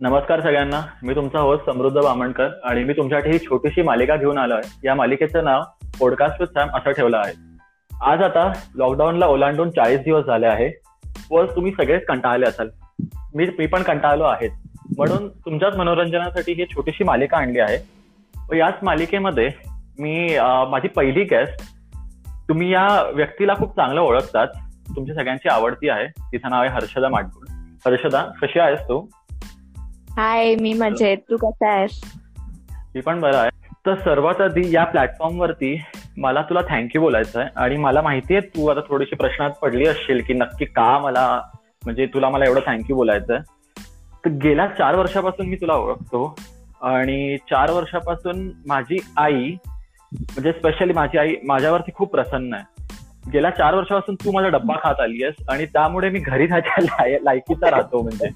नमस्कार सगळ्यांना. मी तुमचा होस्ट समृद्ध बामणकर आणि मी तुमच्यासाठी ही छोटीशी मालिका घेऊन आलो आहे या मालिकेचं नाव पॉडकास्ट विथ सॅम असं ठेवलं आहे. आज आता लॉकडाऊनला ओलांडून चाळीस दिवस झाले आहे. व तुम्ही सगळेच कंटाळले असाल. मी मी पण कंटाळलो आहे. म्हणून तुमच्याच मनोरंजनासाठी ही छोटीशी मालिका आणली आहे. व याच मालिकेमध्ये मी माझी पहिली गेस्ट तुम्ही या व्यक्तीला खूप चांगलं ओळखतात. तुमची सगळ्यांची आवडती आहे. तिचं नाव आहे हर्षदा माटगुड हर्षदा कशी आहेस तू? हाय मी मजेत. तू कसा आहेस? मी पण बरा आहे. तर सर्वात आधी या प्लॅटफॉर्म वरती मला तुला थँक्यू बोलायचं आहे आणि मला माहितीये तू आता थोडीशी प्रश्नात पडली असशील की नक्की का मला म्हणजे तुला मला एवढं थँक्यू बोलायचं आहे तर गेल्या चार वर्षापासून मी तुला ओळखतो आणि चार वर्षापासून माझी आई म्हणजे स्पेशली माझी आई माझ्यावरती खूप प्रसन्न आहे. गेल्या चार वर्षापासून तू माझा डब्बा खात आली आहेस आणि त्यामुळे मी घरी राहायच्या लायकीचा राहतो म्हणजे.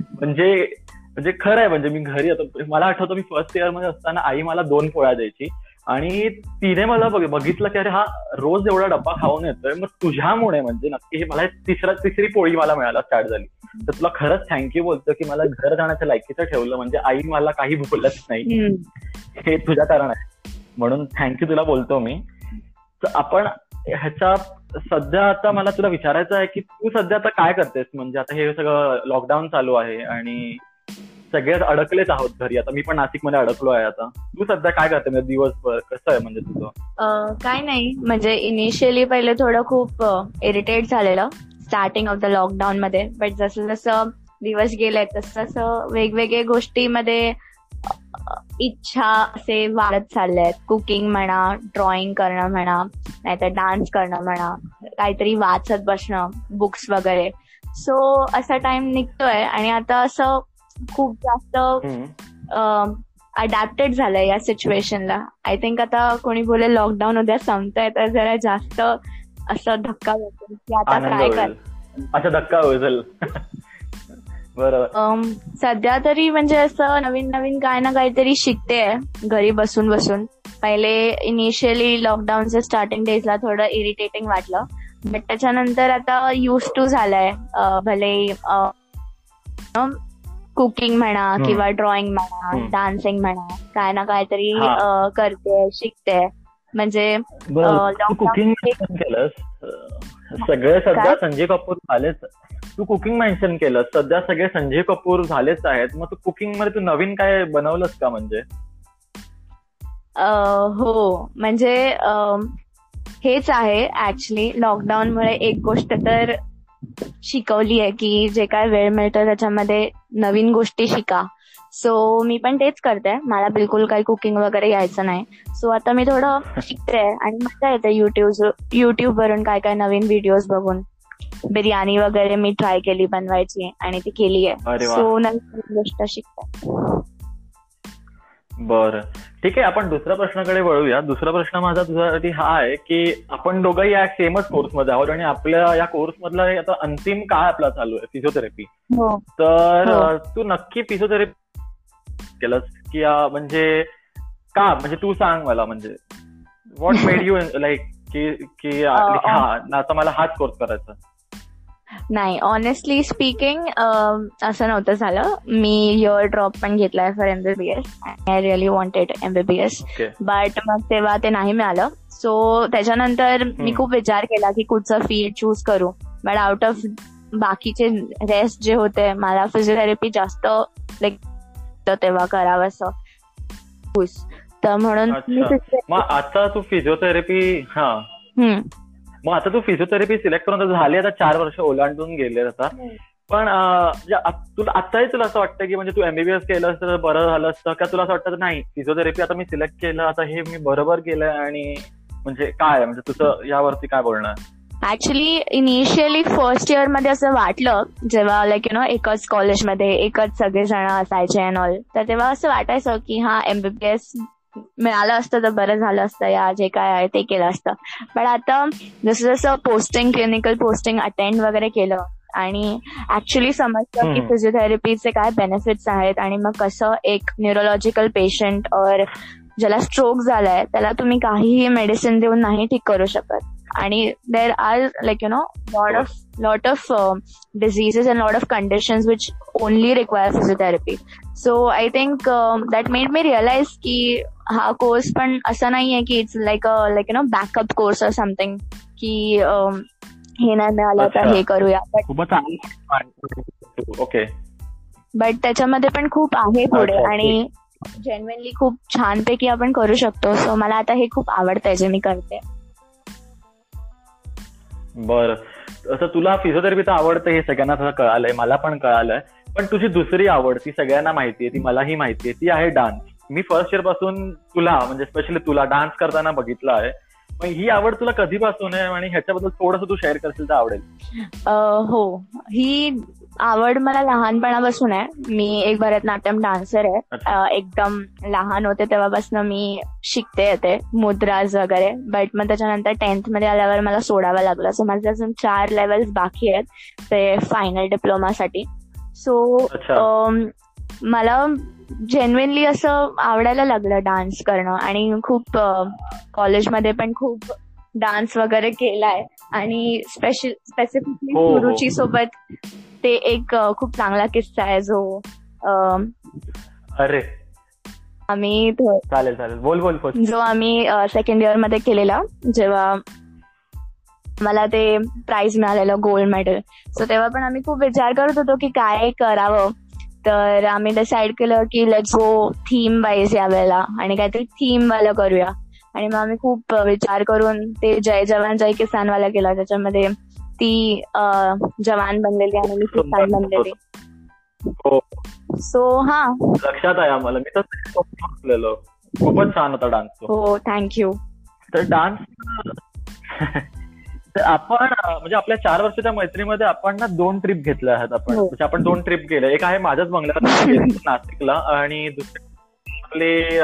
म्हणजे म्हणजे खरं आहे म्हणजे मी घरी येतो. मला आठवतं मी फर्स्ट इयरमध्ये असताना आई मला दोन पोळ्या द्यायची. आणि तिने मला बघितलं की अरे हा रोज एवढा डब्बा खाऊन येतोय. मग तुझ्यामुळे म्हणजे नक्की हे मला तिसरा तिसरी पोळी मला मिळायला स्टार्ट झाली. तर तुला खरंच थँक्यू बोलतो की मला घर जाण्याच्या लायकीचं ठेवलं. म्हणजे आई मला काही बोलत नाही. हे तुझ्या कारण आहे. म्हणून थँक्यू तुला बोलतो मी. तर आपण ह्याच्या सध्या आता मला तुला विचारायचं आहे की तू सध्या आता काय करतेस? म्हणजे आता हे सगळं लॉकडाऊन चालू आहे आणि सगळेच अडकलेच आहोत घरी. आता मी पण नाशिकमध्ये अडकलो आहे आता. तू सध्या काय करते? म्हणजे दिवसभर कसं आहे म्हणजे तुझं? काय नाही. म्हणजे इनिशियली पहिले थोडं खूप इरिटेट झालेलं स्टार्टिंग ऑफ द लॉकडाऊन मध्ये. बट जसं जसं दिवस गेले तसं तसं वेगवेगळ्या गोष्टीमध्ये इच्छा असे वाढत चालले आहेत कुकिंग म्हणा ड्रॉइंग करणं म्हणा नाहीतर डान्स करणं म्हणा काहीतरी वाचत बसणं बुक्स वगैरे. सो असा टाइम निघतोय आणि आता असं खूप जास्त अडॅप्टेड झालंय या सिच्युएशनला आय थिंक आता कोणी बोले लॉकडाऊन उद्या संपतंय तर जरा जास्त असं धक्का बसेल की आता काय कर. अच्छा धक्का होईल. बरोबर. सध्या तरी म्हणजे असं नवीन नवीन काय ना काहीतरी शिकते घरी बसून बसून. पहिले इनिशियली लॉकडाऊनच्या स्टार्टिंग डेजला थोडं इरिटेटिंग वाटलं. बट त्याच्यानंतर आता युज टू झालाय. भले कुकिंग म्हणा किंवा ड्रॉइंग म्हणा डान्सिंग म्हणा काय ना काहीतरी करते शिकते म्हणजे कुकिंग केलंस. सगळे सध्या संजय कपूर झालेच. तू कुकिंग मेन्शन केलं सध्या सगळे संजय कपूर झालेच आहेत. मग तू कुकिंगमध्ये तू नवीन काय बनवलंस का म्हणजे? हो. म्हणजे हेच आहे ऍक्च्युली लॉकडाऊन मुळे एक गोष्ट तर शिकवली आहे की जे काय वेळ मिळतो त्याच्यामध्ये नवीन गोष्टी शिका. सो मी पण तेच करते. मला बिलकुल काही कुकिंग वगैरे यायचं नाही. सो आता मी थोडं शिकते आणि मजा येते युट्यूब युट्यूब वरून काय काय नवीन व्हिडिओज बघून. बिर्याणी वगैरे मी ट्राय केली बनवायची आणि ती केली आहे. सो नवीन गोष्ट शिकते. बर. ठीक आहे आपण दुसऱ्या प्रश्नाकडे वळूया. दुसरा प्रश्न माझा तुझ्यासाठी हा आहे की आपण दोघंही या सेमच कोर्समध्ये आहोत आणि आपल्या या कोर्स मधला आता अंतिम काळ आपला चालू आहे फिजिओथेरपी हो. तर हो. तू नक्की फिजिओथेरपी केलंस की म्हणजे का? म्हणजे तू सांग मला म्हणजे व्हॉट मेड यू लाईक की की हा आता मला हाच कोर्स करायचा नाही ऑनेस्टली स्पीकिंग असं नव्हतं झालं. मी इयर ड्रॉप पण घेतलाय for MBBS I really wanted MBBS but मग तेव्हा ते नाही मिळालं. सो त्याच्यानंतर मी खूप विचार केला की कुठचं फील्ड चूज करू. बट आउट ऑफ बाकीचे रेस्ट जे होते मला फिजिओथेरपी जास्त लाईक तेव्हा करावं असं. तर म्हणून आता तू फिजिओथेरपी हा. मग आता तू फिजिओथेरपी सिलेक्ट करून झाली आता चार वर्ष ओलांडून गेले आता. पण तुला आताही तुला असं वाटतं की म्हणजे तू एमबीबीएस केलं असतं तर बरं झालं असतं? का तुला असं वाटतं नाही फिजिओथेरपी आता मी सिलेक्ट केलं आता हे मी बरोबर केलंय आणि म्हणजे काय म्हणजे तुझं यावरती काय बोलणार? ऍक्च्युली इनिशियली फर्स्ट इयरमध्ये असं वाटलं जेव्हा लाईक यु नो एकच कॉलेजमध्ये एकच सगळे जण असायचे अँड ऑल तर तेव्हा असं वाटायचं की हा एमबीबीएस मिळालं असतं तर बरं झालं असतं. या जे काय आहे ते केलं असतं. पण आता जसं जसं पोस्टिंग क्लिनिकल पोस्टिंग अटेंड वगैरे केलं आणि ऍक्च्युली समजतं की फिजिओथेरपीचे काय बेनिफिट्स आहेत आणि मग कसं एक न्यूरोलॉजिकल पेशंट और ज्याला स्ट्रोक झालाय त्याला तुम्ही काहीही मेडिसिन देऊन नाही ठीक करू शकत. आणि there are like you know lot of lot of diseases and lot of conditions which only require physiotherapy so I think that made me realise की हा कोर्स पण असं नाहीये की it's like a like you know backup course or something की um, हे नाही मिळालं तर. हे करूया. ओके बट त्याच्यामध्ये पण खूप आहे पुढे आणि जेन्युनली खूप छानपैकी आपण करू शकतो. सो मला आता हे खूप आवडतंय जे मी करते. बरं. असं तुला फिजिओथेरपी तर आवडतं हे सगळ्यांना थोडं कळालंय मला पण कळालंय. पण तुझी दुसरी आवड ती सगळ्यांना माहितीये ती मलाही माहितीये ती आहे डान्स मी फर्स्ट इयरपासून तुला म्हणजे स्पेशली तुला डान्स करताना बघितलं आहे. मग ही आवड तुला कधीपासून आहे आणि ह्याच्याबद्दल थोडंसं तू शेअर करशील तर आवडेल. हो. ही आवड मला लहानपणापासून आहे. मी एक भरतनाट्यम डान्सर आहे. एकदम लहान होते तेव्हापासून मी शिकते येते मुद्राज वगैरे. बट मग त्याच्यानंतर टेन्थमध्ये आल्यावर मला सोडावं लागलं. सो माझे अजून चार लेवल्स बाकी आहेत. ते फायनल डिप्लोमासाठी सो मला जेन्युनली असं आवडायला लागलं डान्स करणं. आणि खूप कॉलेजमध्ये पण खूप डान्स वगैरे केलाय. आणि स्पेशल स्पेसिफिकली. सुरुची सोबत ते एक खूप चांगला किस्सा आहे जो अरे. आम्ही चालेल चालेल. बोल बोल बोल. जो आम्ही सेकंड इयरमध्ये केलेला जेव्हा मला ते प्राइज मिळालेलं गोल्ड मेडल सो तेव्हा पण आम्ही खूप विचार करत होतो की काय करावं. तर आम्ही डिसाईड केलं की लेट्स गो थीम वाईज यावेळेला आणि काहीतरी थीम वाला करूया. आणि मग आम्ही खूप विचार करून ते जय जवान जय किसान वाला केला. त्याच्यामध्ये ती जवान बनलेली आणि मी किसान बनलेली. हो. सो हा. लक्षात आहे आम्हाला. मी तर खूपच छान होता डान्स हो थँक्यू तर डान्स आपण म्हणजे आपल्या चार वर्षाच्या मैत्रीमध्ये आपण ना दोन ट्रिप घेतल्या आहेत आपण. हो. म्हणजे आपण दोन ट्रिप गेले. एक आहे माझ्याच बंगल्यात गेलो नाशिकला आणि दुसरी आपले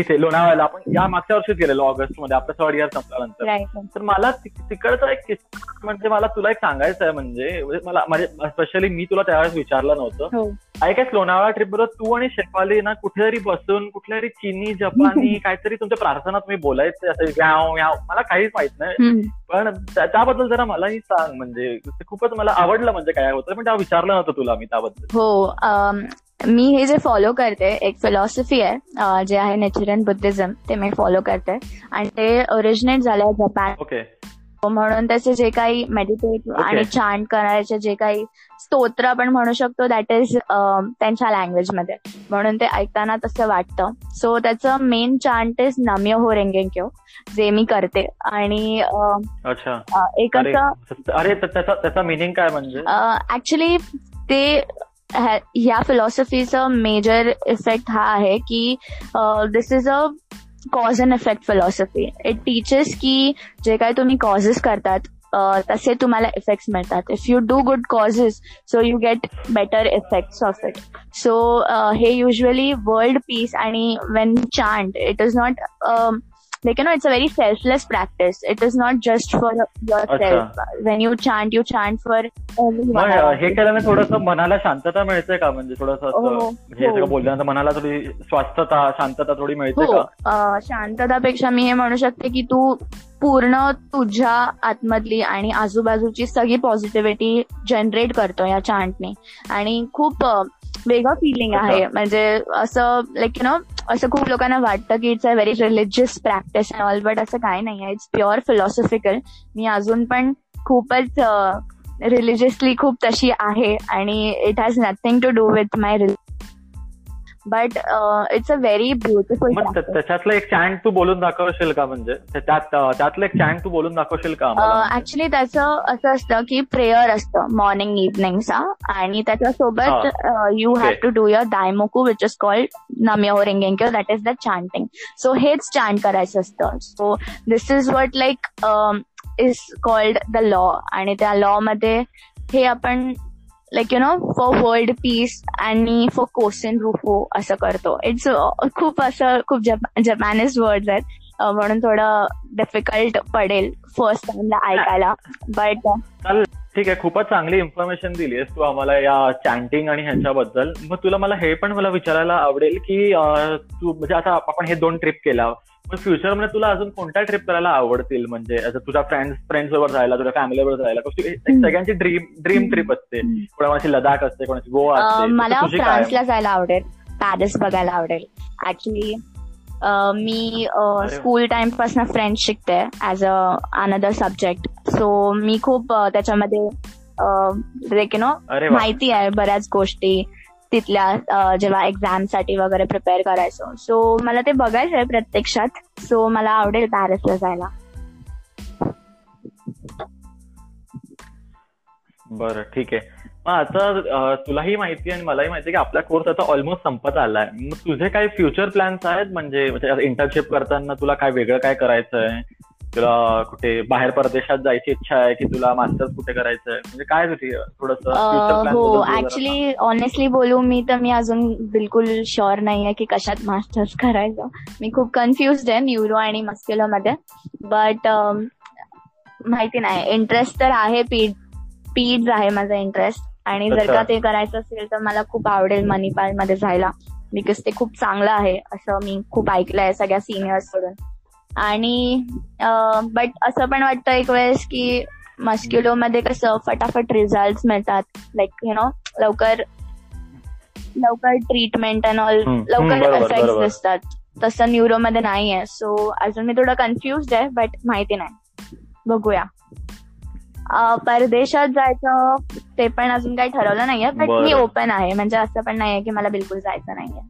इथे लोणावळ्याला. आपण या मागच्या वर्षीच गेलेलो ऑगस्टमध्ये आपलं थर्ड इयर संपल्यानंतर. तर मला तिकडचा एक म्हणजे मला तुला एक सांगायचं आहे म्हणजे म्हणजे मला म्हणजे स्पेशली मी तुला त्यावेळेस विचारलं नव्हतं. हो. आय काय लोणावळा ट्रिप बरोबर तू आणि शेफाली ना कुठेतरी बसून कुठल्यातरी चीनी जपानी काहीतरी तुमच्या प्रार्थना तुम्ही बोलायचं असं व्याव व्याव. मला काहीच माहीत नाही. पण त्या- त्याबद्दल जरा मलाही सांग म्हणजे ते खूपच मला आवडलं म्हणजे काय होतं पण तेव्हा विचारलं नव्हतं तुला मी त्याबद्दल. हो मी हे जे फॉलो करते एक फिलॉसॉफी आहे जे आहे नेचरन बुद्धिझम ते मी फॉलो करते. आणि ते ओरिजिनेट झालंय जपान. ओके म्हणून त्याचे जे काही मेडिटेट आणि चांट करायचे जे काही स्तोत्र आपण म्हणू शकतो दॅट इज त्यांच्या लँग्वेजमध्ये म्हणून ते ऐकताना तसं वाटतं. सो त्याचं मेन चांट इज नम्य हो रेंगेंक्यो जे मी करते. आणि एक अरे असं अरे त्याचा मिनिंग काय म्हणजे? ऍक्च्युली ते ह्या फिलॉसॉफीचा मेजर इफेक्ट हा आहे की this is a cause and effect philosophy it teaches की जे काही तुम्ही कॉजेस करतात तसे तुम्हाला इफेक्ट्स मिळतात if you do good causes so you get better effects of it so हे युजली वर्ल्ड पीस आणि when chant it is not like you know it's a very selfless practice. It is not just for yourself. when you chant you chant for हे. केल्याने थोडस मनाला शांतता मिळते का? म्हणजे थोडस हो, हे. सगळं बोलल्यानंतर मनाला थोडी स्वास्थता शांतता थोडी मिळते हो का? शांततापेक्षा मी हे म्हणू शकते की तू पूर्ण तुझ्या आतमधली आणि आजूबाजूची सगळी पॉझिटिव्हिटी जनरेट करतो या चांटने आणि खूप वेगळं फिलिंग. आहे. म्हणजे असं लाईक यु नो असं खूप लोकांना वाटतं की it's a very religious practice and all but असं काय नाही आहे इट्स प्युअर फिलॉसॉफिकल मी अजून पण खूपच रिलिजियसली खूप तशी आहे आणि it has nothing to do with my but it's a very beautiful त्याच्यातलं एक चॅन्ट तू बोलून दाखवशील का म्हणजे? त्या- त्यात त्यातलं एक चॅन्ट तू बोलून दाखवशील का? ऍक्च्युली त्याचं असं असतं की प्रेयर असतं मॉर्निंग इव्हनिंगचा आणि त्याच्यासोबत you have. To do your daimoku which is called नम्यो रेंगेंक्यो that is the chanting so हेच चांट करायचं असतं. So this is what like is called the law आणि त्या लॉ मध्ये हे आपण like you know for world peace आणि for कोसेन रुफो असं करतो. इट्स uh, खूप असं खूप जपानीज वर्ड्स आहेत. म्हणून थोडं डिफिकल्ट पडेल फर्स्ट टाइमला ऐकायला. बट ठीक आहे खूपच चांगली इन्फॉर्मेशन दिली आहेस तू आम्हाला या चॅन्टिंग आणि ह्याच्याबद्दल. मग तुला मला हे पण मला विचारायला आवडेल की तू म्हणजे आता आपण हे दोन ट्रिप केला. पण फ्युचरमध्ये तुला अजून कोणत्या ट्रिप करायला आवडतील? म्हणजे असं तुझ्या फ्रेंड्स फ्रेंड्स बरोबर जायला तुझ्या फॅमिली बरोबर जायला. सगळ्यांची ड्रीम ड्रीम ट्रिप असते. कोणाची लडाख असते कोणाची गोवा असते. मला? फ्रान्सला जायला आवडेल. पॅरिस बघायला आवडेल. ऍक्च्युली मी. स्कूल टाइमपासून फ्रेंच शिकते as a another subject so मी खूप त्याच्यामध्ये लाईक यु नो माहिती आहे बऱ्याच गोष्टी तिथल्या जेव्हा एक्झामसाठी वगैरे प्रिपेअर करायचो. सो मला ते बघायचं आहे प्रत्यक्षात. सो मला आवडेल पॅरिसला जायला. बरं ठीक आहे. आता अं, तुलाही माहिती आहे आणि मलाही माहिती आहे की आपला कोर्स आता ऑलमोस्ट संपत आलाय. मग तुझे काही फ्युचर प्लॅन्स आहेत? म्हणजे इंटर्नशिप करताना तुला काय वेगळं काय करायचं आहे तुला कुठे बाहेर परदेशात जायची इच्छा आहे की तुला मास्टर्स कुठे करायचं आहे म्हणजे काय तुझी थोडस हो ऍक्च्युली ऑनेस्टली बोलू मी तर मी अजून बिलकुल शुअर नाहीये की कशात मास्टर्स करायचं. मी खूप कन्फ्युज आहे न्यूरो आणि मस्क्युलरमध्ये. बट माहिती नाही. इंटरेस्ट तर आहे पीड पीड्स आहे माझा इंटरेस्ट आणि जर. का ते करायचं असेल तर मला खूप आवडेल मणिपाल मध्ये जायला. बिकॉज ते खूप चांगलं आहे असं मी खूप ऐकलंय सगळ्या सिनियर्सकडून. आणि बट असं पण वाटतं एक वेळेस की मस्क्युलो मध्ये कसं फटाफट रिझल्ट मिळतात. लाईक यु नो लवकर लवकर ट्रीटमेंट अँड ऑल लवकर इफेक्ट. दिसतात. तसं न्यूरो मध्ये नाहीये. सो अजून मी थोडं कन्फ्युज आहे बट माहिती नाही. बघूया. परदेशात जायचं ते पण अजून काही ठरवलं नाहीये बट मी. ओपन आहे म्हणजे असं पण नाहीये की मला बिलकुल जायचं नाहीये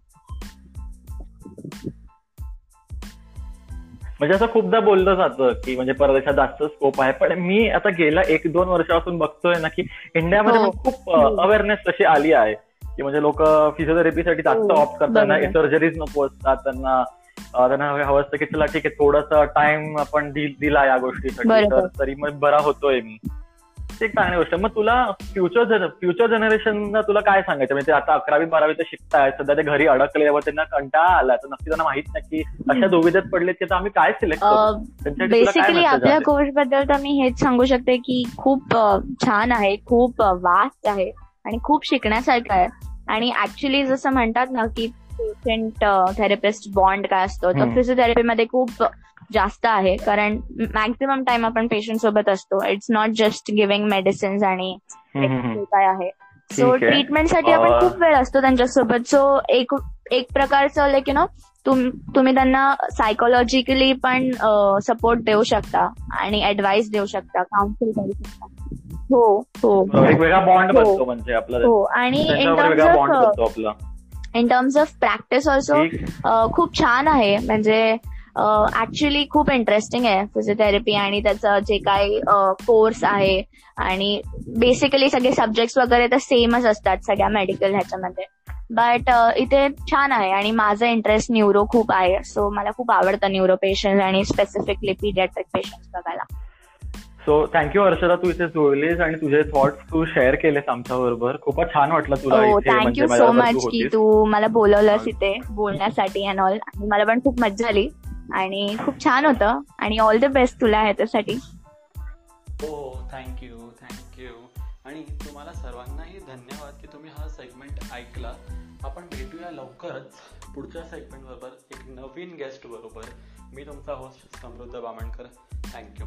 म्हणजे असं खूपदा बोललं जातं की म्हणजे परदेशात जास्त स्कोप आहे पण मी आता गेल्या एक दोन वर्षापासून बघतोय ना की इंडियामध्ये हो. खूप. अवेअरनेस तशी आली आहे की म्हणजे लोक फिजिओथेरपीसाठी जास्त ऑप्ट करतात. सर्जरीज नको असतात त्यांना त्यांना हवं असतं की चला ठीक आहे थोडासा टाइम आपण दिला या गोष्टीसाठी. तर तरी मग बरा होतोय मी. ते चांगली गोष्ट. मग तुला फ्युचर फ्युचर जनरेशनला तुला काय सांगायचं? म्हणजे आता अकरावी बारावी ते शिकताय. सध्या ते घरी अडकले व त्यांना कंटाळा आला. तर नक्की त्यांना माहीत नाही की अशा दुविधेत पडलेत की आम्ही काय सिलेक्ट बेसिकली आपल्या? कोर्सबद्दल तर मी हेच सांगू शकते की खूप छान आहे खूप वास्ट आहे आणि खूप शिकण्यासारखं आहे. आणि ऍक्च्युली जसं म्हणतात ना की पेशंट थेरपिस्ट बॉन्ड काय असतो तर. फिजिओथेरपीमध्ये खूप जास्त आहे. कारण मॅक्झिमम टाइम आपण पेशंट सोबत असतो. It's not just giving medicines आणि काय आहे. सो. ट्रीटमेंटसाठी आपण खूप वेळ असतो त्यांच्यासोबत. सो एक एक प्रकारचं लाईक यु नो तुम्ही त्यांना सायकोलॉजिकली पण सपोर्ट देऊ शकता आणि ऍडवाइस देऊ शकता काउन्सिल करू शकता. हो हो. एक वेगळा बॉन्ड हो. बनतो म्हणजे आपला. हो. आणि in terms bond of in terms of practice also खूप छान आहे. म्हणजे ऍक्च्युली खूप इंटरेस्टिंग आहे फिजिओथेरपी आणि त्याचं जे काही कोर्स आहे. आणि बेसिकली सगळे सब्जेक्ट वगैरे तर सेमच असतात सगळ्या मेडिकल ह्याच्यामध्ये. बट इथे छान आहे आणि माझं इंटरेस्ट न्यूरो खूप आहे. सो मला खूप आवडतं न्यूरो पेशंट आणि स्पेसिफिकली पीडियाट्रिक पेशंट बघायला. सो थँक्यू हर्षदा तू इथे जोडलीस आणि तुझे थॉट्स तू शेअर केलेस आमच्या बरोबर खूपच छान वाटलं तुला थँक्यू सो मच तू की. तू मला बोलवलंस इथे बोलण्यासाठी अँड ऑल आणि मला पण खूप मजा आली. आणि खूप छान होतं. आणि ऑल द बेस्ट तुला ह्याच्यासाठी. हो थँक्यू थँक्यू आणि तुम्हाला सर्वांनाही धन्यवाद की तुम्ही हा सेगमेंट ऐकला. आपण भेटूया लवकरच पुढच्या सेगमेंट बरोबर एक नवीन गेस्ट बरोबर. मी तुमचा होस्ट समृद्ध बामणकर. थँक्यू